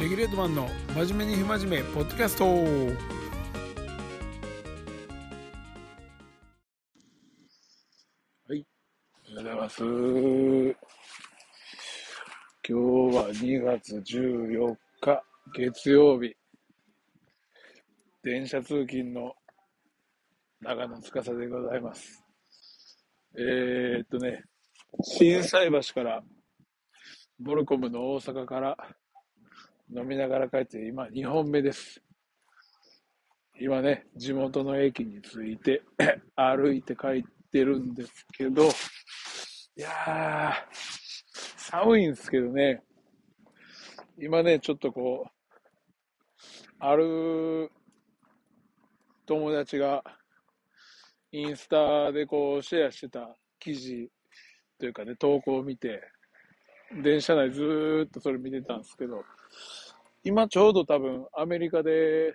レギュレートマンの真面目に不真面目ポッドキャストはい、おはようございます。今日は2月14日月曜日。電車通勤の長野司でございます。えー、っとね、心斎橋からボルコムの大阪から飲みながら帰って今2本目です。今ね、地元の駅に着いて 歩いて帰ってるんですけど、いやー、寒いんですけどね、今ね、ちょっとこう、ある友達がインスタでこうシェアしてた記事というかね、投稿を見て、電車内ずーっとそれ見てたんですけど、今ちょうど多分アメリカで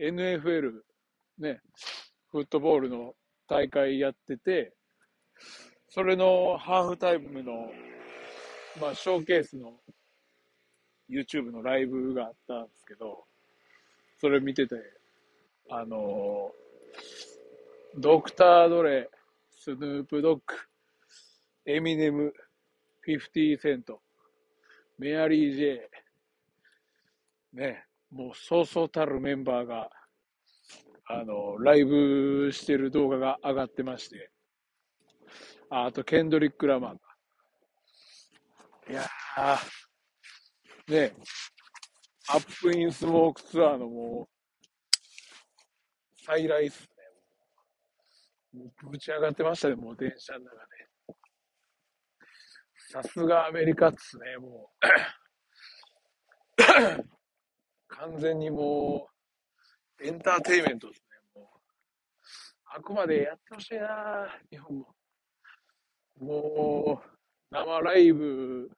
NFL ね、フットボールの大会やってて、それのハーフタイムの、まあ、ショーケースの YouTube のライブがあったんですけど、それ見てて、あのドクター・ドレ、スヌープ・ドッグ、エミネム、50セント、メアリー・ジェイ、ね、もうそうそうたるメンバーが、あの、ライブしてる動画が上がってまして、ああと、ケンドリック・ラマーが。いやー、ね、アップインスモークツアーのもう、再来っすね。もうぶち上がってましたね、もう電車の中で。さすがアメリカっすね、もう。完全にもう、エンターテイメントですね、もう。あくまでやってほしいな、日本も。もう、生ライブ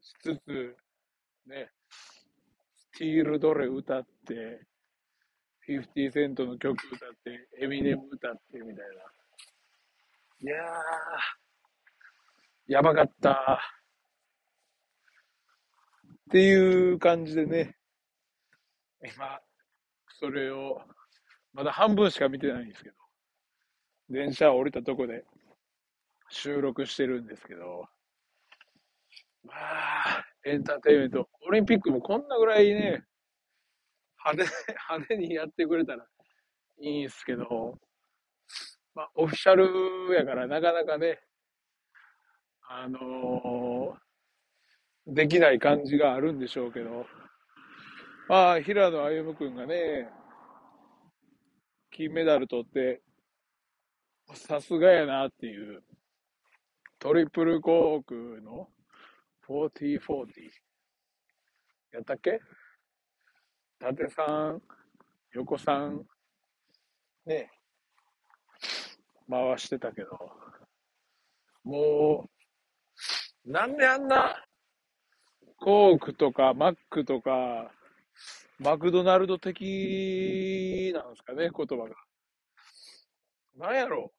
しつつ、ね、スティールドレ歌って、50セントの曲歌って、エミネム歌ってみたいな。いやー、やばかった。っていう感じでね、今、それを、まだ半分しか見てないんですけど、電車降りたとこで収録してるんですけど、まあ、エンターテインメント、オリンピックもこんなぐらいね、派手、派手にやってくれたらいいんですけど、まあ、オフィシャルやからなかなかね、あのーできない感じがあるんでしょうけど、まあ、平野歩夢君がね、金メダル取って、さすがやなっていう、トリプルコークの40-40やったっけ？縦さん、横さん、ね、回してたけど、もう、なんであんな、コークとかマックとか、マクドナルド的なんですかね、言葉が。なんやろ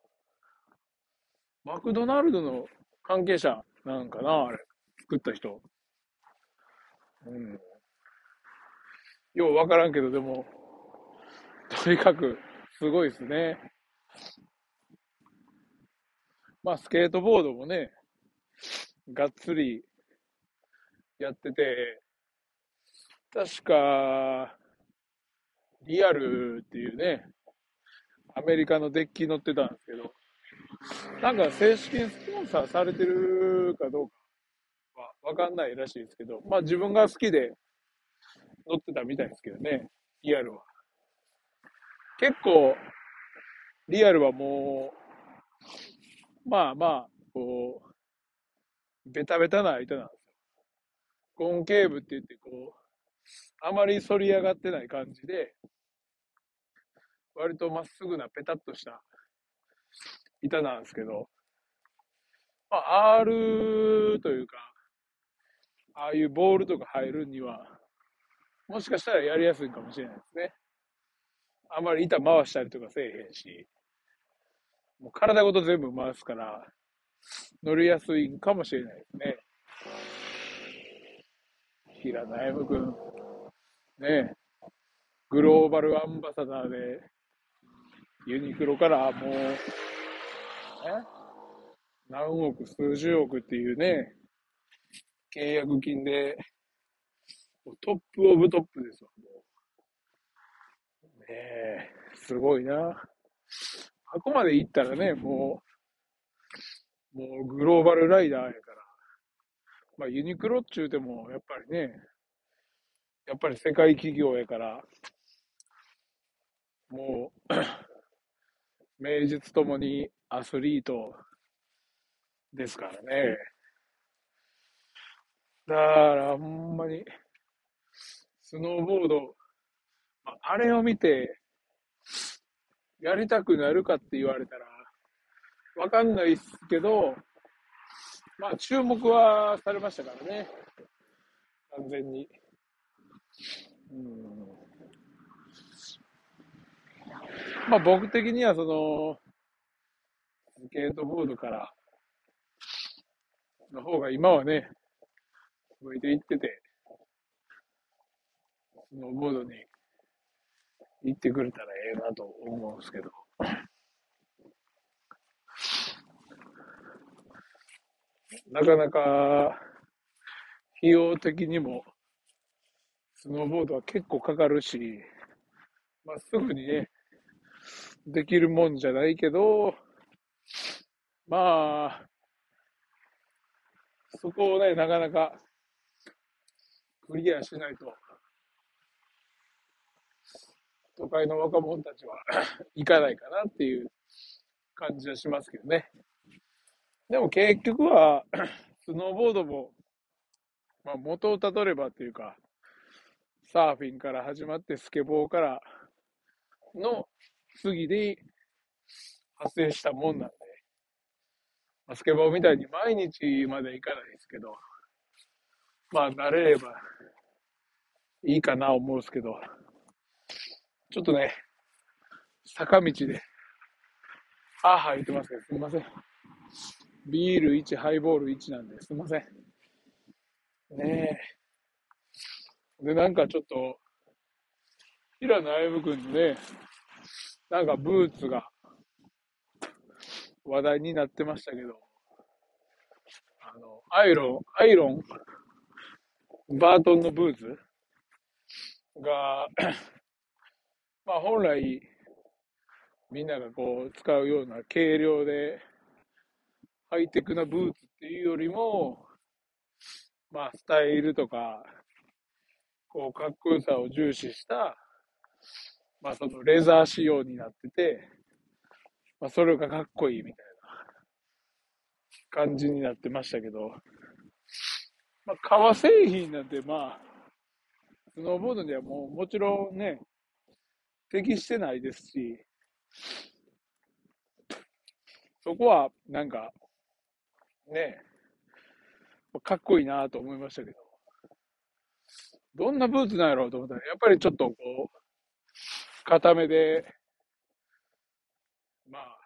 マクドナルドの関係者なんかな、あれ。作った人。うん。ようわからんけど、でも、とにかく、すごいですね。まあ、スケートボードもね、がっつりやってて、確か、リアルっていうね、アメリカのデッキ乗ってたんですけど、なんか正式にスポンサーされてるかどうかはわかんないらしいですけど、まあ自分が好きで乗ってたみたいですけどね、リアルは。結構、リアルはもう、まあまあ、こう、ベタベタな板なんですよ。コンケーブって言って、こう、あまり反り上がってない感じで、割とまっすぐなペタッとした板なんですけど、まあ、R というか、ああいうボールとか入るには、もしかしたらやりやすいかもしれないですね。あまり板回したりとかせえへんし、もう体ごと全部回すから、乗りやすいかもしれないですね。平野歩夢君、ね、グローバルアンバサダーで、ユニクロからもう、え？何億、数十億っていうね、契約金で、トップオブトップですわ、もう。ねえ、すごいな。あこまで行ったらね、もう、もうグローバルライダーやか。まあ、ユニクロっちゅうても、やっぱりね、やっぱり世界企業やから、もう、名実ともにアスリートですからね。だから、ほんまに、スノーボード、あれを見て、やりたくなるかって言われたら、わかんないっすけど、まあ、注目はされましたからね。完全に。うんまあ、僕的にはその、スケートボードからの方が今はね、向いていってて、スノーボードに行ってくれたらええなと思うんですけど。なかなか、費用的にも、スノーボードは結構かかるし、まあ、すぐにね、できるもんじゃないけど、まあ、そこをね、なかなかクリアしないと、都会の若者たちは 行かないかなっていう感じはしますけどね。でも結局は、スノーボードも、まあ、元をたどればっていうか、サーフィンから始まってスケボーからの次で発生したもんなんで、まあ、スケボーみたいに毎日まで行かないですけど、まあ慣れればいいかな思うんですけど、ちょっとね、坂道で、ああ言ってますけど、すみません。ビール1、ハイボール1なんで、すみません。ねえ。で、なんかちょっと、平野歩夢君のね、なんかブーツが話題になってましたけど、あの、アイロン、アイロン、バートンのブーツ？が、まあ本来、みんながこう使うような軽量で、ハイテクなブーツっていうよりも、まあスタイルとか、こうかっこよさを重視した、まあそのレザー仕様になってて、まあそれがかっこいいみたいな感じになってましたけど、まあ革製品なんてまあ、スノーボードにはもうもちろんね、適してないですし、そこはなんか、ね、かっこいいなと思いましたけど、どんなブーツなんやろうと思ったら、やっぱりちょっとこう、固めで、まあ、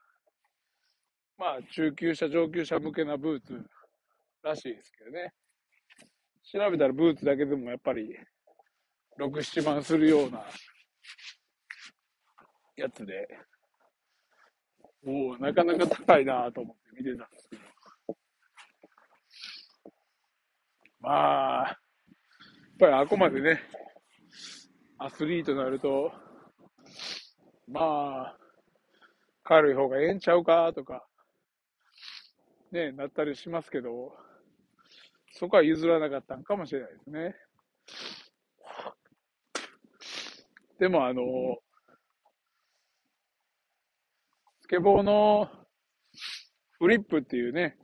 まあ、中級者、上級者向けなブーツらしいですけどね。調べたらブーツだけでもやっぱり、6、7万するようなやつで、おおなかなか高いなと思って見てたんですけど。まあ、やっぱりあこまでね、アスリートになると、まあ、軽い方がええんちゃうかとか、ね、なったりしますけど、そこは譲らなかったんかもしれないですね。でもあの、スケボーのフリップっていうね、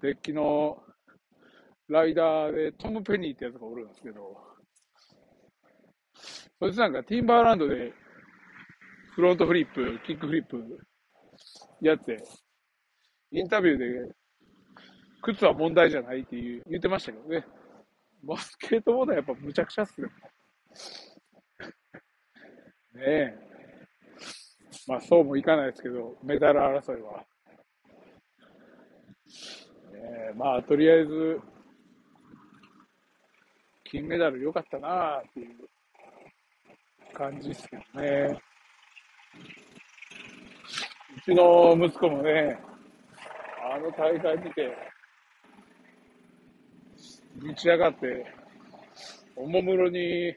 デッキのライダーでトム・ペニーってやつがおるんですけど、そいつなんかティンバーランドでフロントフリップ、キックフリップやって、インタビューで靴は問題じゃないっていう言ってましたけどね。バスケートボードはやっぱむちゃくちゃっすよ。ねえ。まあそうもいかないですけど、メダル争いは。ねえまあとりあえず、金メダル良かったなっていう感じですけどね。うちの息子もね、あの大会見て、ぶち上がって、おもむろに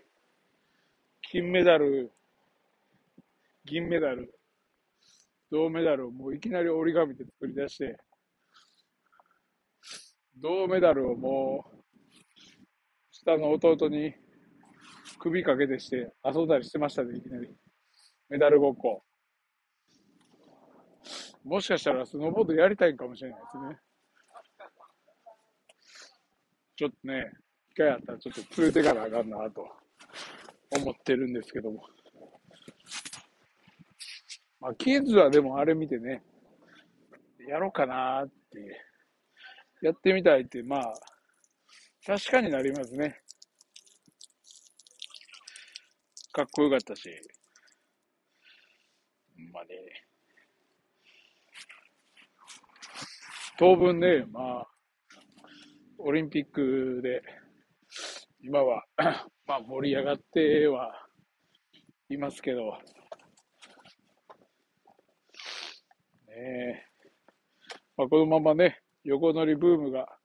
金メダル、銀メダル、銅メダルをもういきなり折り紙で作り出して、銅メダルをもう、下の弟に首掛けてして遊んだりしてましたね、いきなり。メダルごっこ。もしかしたらスノーボードやりたいかもしれないですね。ちょっとね、機会あったらちょっと連れてかなあかんなと思ってるんですけども。まあ、キッズはでもあれ見てね、やろうかなって、やってみたいって、まあ、確かになりますね。かっこよかったし。まあね。当分ね、まあ、オリンピックで、今は まあ盛り上がってはいますけど、ねえまあ、このままね、横乗りブームが、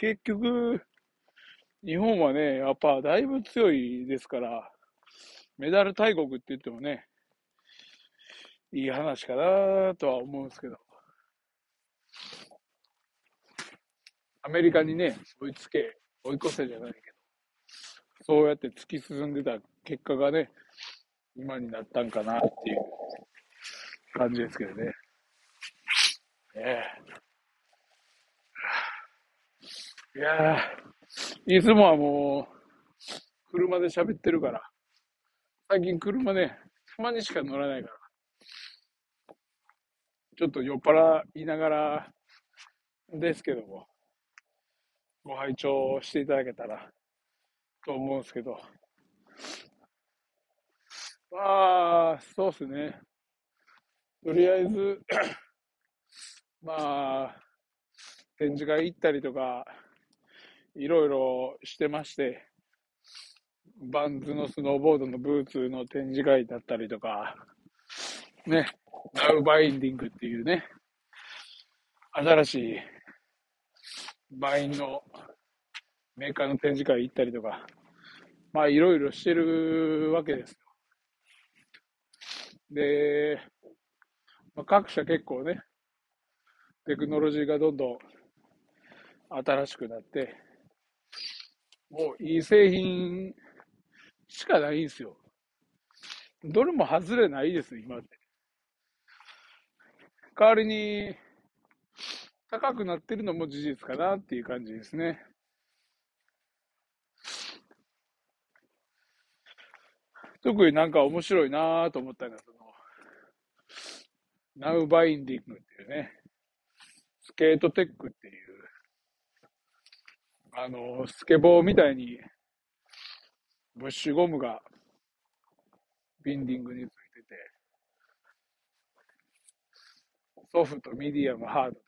結局、日本はね、やっぱだいぶ強いですから、メダル大国って言ってもね、いい話かなとは思うんですけど。アメリカにね、追いつけ、追い越せじゃないけど、そうやって突き進んでた結果がね、今になったんかなっていう感じですけどね。ねえ。いやいつもはもう、車で喋ってるから、最近車ね、たまにしか乗らないから、ちょっと酔っ払いながらですけども、ご拝聴していただけたらと思うんですけど、まあ、そうっすね。とりあえず まあ、展示会行ったりとか、いろいろしてまして、バンズのスノーボードのブーツの展示会だったりとか、ね、ナウバインディングっていうね、新しいバインのメーカーの展示会行ったりとか、まあいろいろしてるわけですよ。で、まあ、各社結構ね、テクノロジーがどんどん新しくなって、もういい製品しかないんですよ。どれも外れないです、今って。代わりに、高くなってるのも事実かなっていう感じですね。特になんか面白いなと思ったのが、その、ナウバインディングっていうね、スケートテックっていう、あの、スケボーみたいに、ブッシュゴムがビンディングについてて、ソフト、ミディアム、ハードと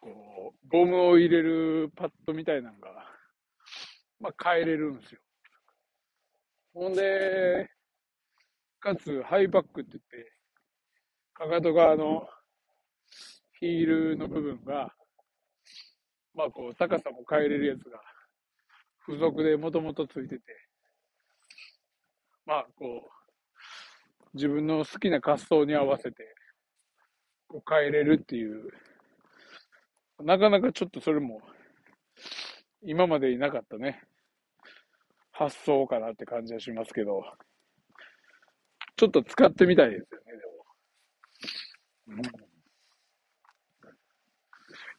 こう、ゴムを入れるパッドみたいなのが、まあ、変えれるんですよ。ほんで、かつ、ハイバックって言って、かかと側のヒールの部分が、まあ、こう、高さも変えれるやつが、付属でもともとついてて、まあ、こう、自分の好きな滑走に合わせて、こう変えれるっていう。なかなかちょっとそれも、今までいなかったね、発想かなって感じはしますけど、ちょっと使ってみたいですよね、でも。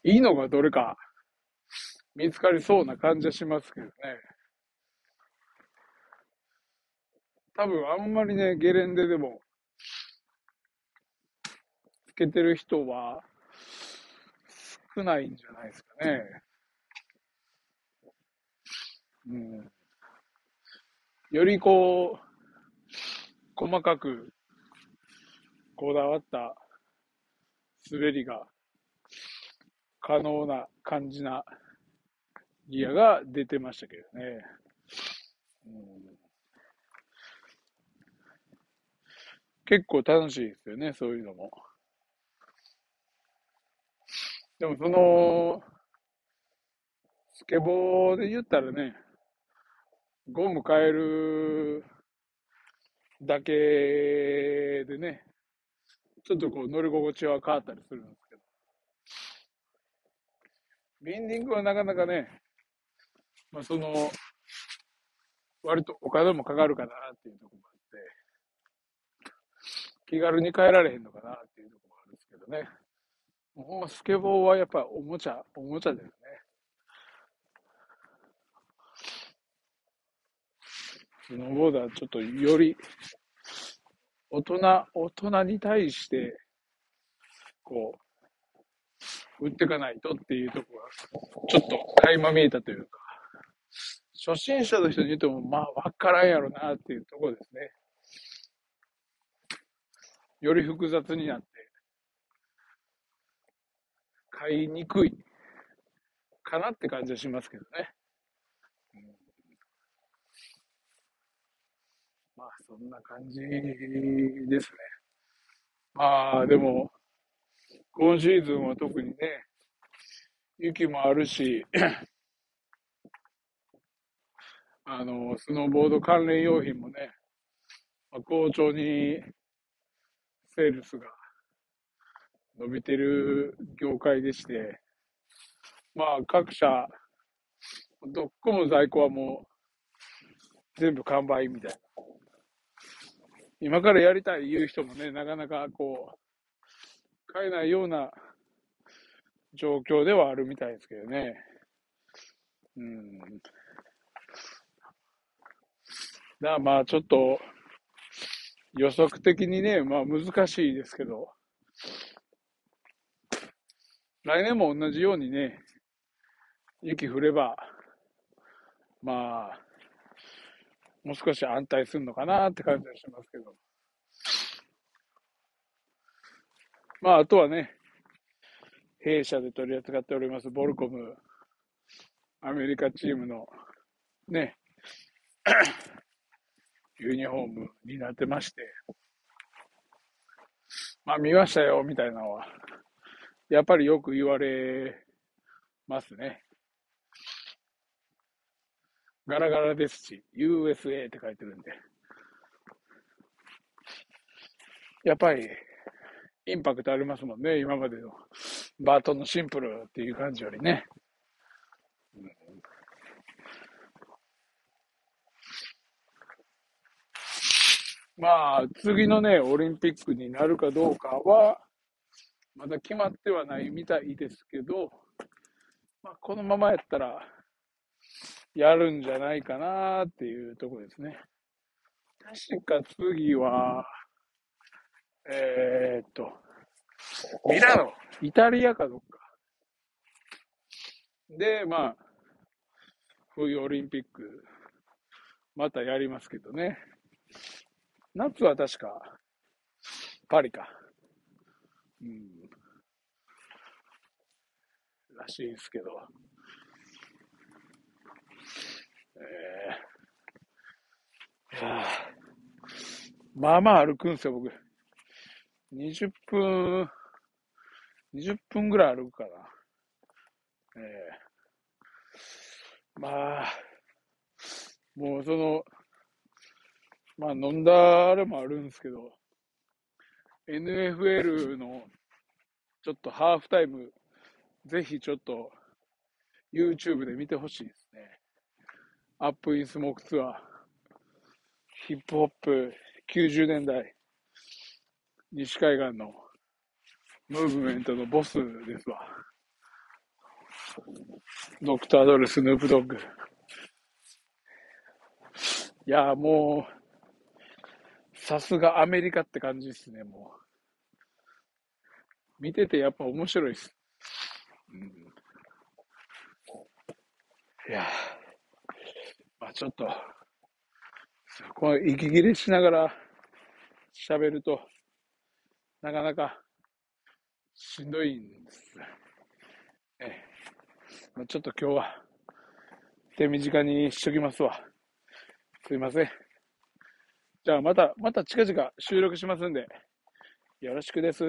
うん、いいのがどれか。見つかりそうな感じはしますけどね。多分あんまりね、ゲレンデでも、つけてる人は、少ないんじゃないですかね。うん。よりこう、細かく、こだわった滑りが可能な感じなギアが出てましたけどね。うん結構楽しいですよね、そういうのも。でもその、スケボーで言ったらね、ゴム変えるだけでね、ちょっとこう乗り心地は変わったりするんですけど、ビンディングはなかなかね、まあその、割とお金もかかるかなっていうところもあって、気軽に変えられへんのかなっていうところもあるんですけどね。ほんまスケボーはやっぱおもちゃ、おもちゃですね。スノーボードはちょっとより大人、大人に対して、こう、打っていかないとっていうところが、ちょっと垣間見えたというか、初心者の人に言っても、まあ、わからんやろなっていうところですね。より複雑になって、買いにくいかなって感じはしますけどね。うん、まあ、そんな感じですね。まあ、でも、今シーズンは特にね、雪もあるし、あの、スノーボード関連用品もね、まあ、好調にセールスが伸びてる業界でして、まあ各社、どこも在庫はもう全部完売みたいな。今からやりたい言う人もね、なかなかこう、買えないような状況ではあるみたいですけどね。うん。だからまあちょっと予測的にね、まあ難しいですけど、来年も同じようにね、雪降れば、まあ、もう少し安泰するのかなって感じはしますけど。まあ、あとはね、弊社で取り扱っておりますボルコム、アメリカチームのね、ユニフォームになってまして、まあ見ましたよ、みたいなのは、やっぱりよく言われますね。ガラガラですし、USA って書いてるんで。やっぱり、インパクトありますもんね、今までのバートンのシンプルっていう感じよりね。まあ、次のね、オリンピックになるかどうかは、まだ決まってはないみたいですけど、まあ、このままやったら、やるんじゃないかなっていうところですね。確か次は、えー、っと、ミラノ、イタリアかどっか。で、まあ、冬オリンピック、またやりますけどね。夏は確か、パリか。うん。らしいですけど。えー、いやまあまあ歩くんすよ、僕。20分、20分ぐらい歩くかな。えー、まあ、もうその、まあ飲んだあれもあるんですけど、NFL のちょっとハーフタイムぜひちょっと YouTube で見てほしいですね。アップインスモークツアー。ヒップホップ90年代西海岸のムーブメントのボスですわ。ドクター・ドル、スヌープ・ドッグ。いや、もう、さすがアメリカって感じですね、もう。見ててやっぱ面白いです。うん、いや、まあちょっと、この息切れしながら喋ると、なかなかしんどいんです。えまあ、ちょっと今日は手短にしときますわ。すいません。じゃあまた、また近々収録しますんで、よろしくです。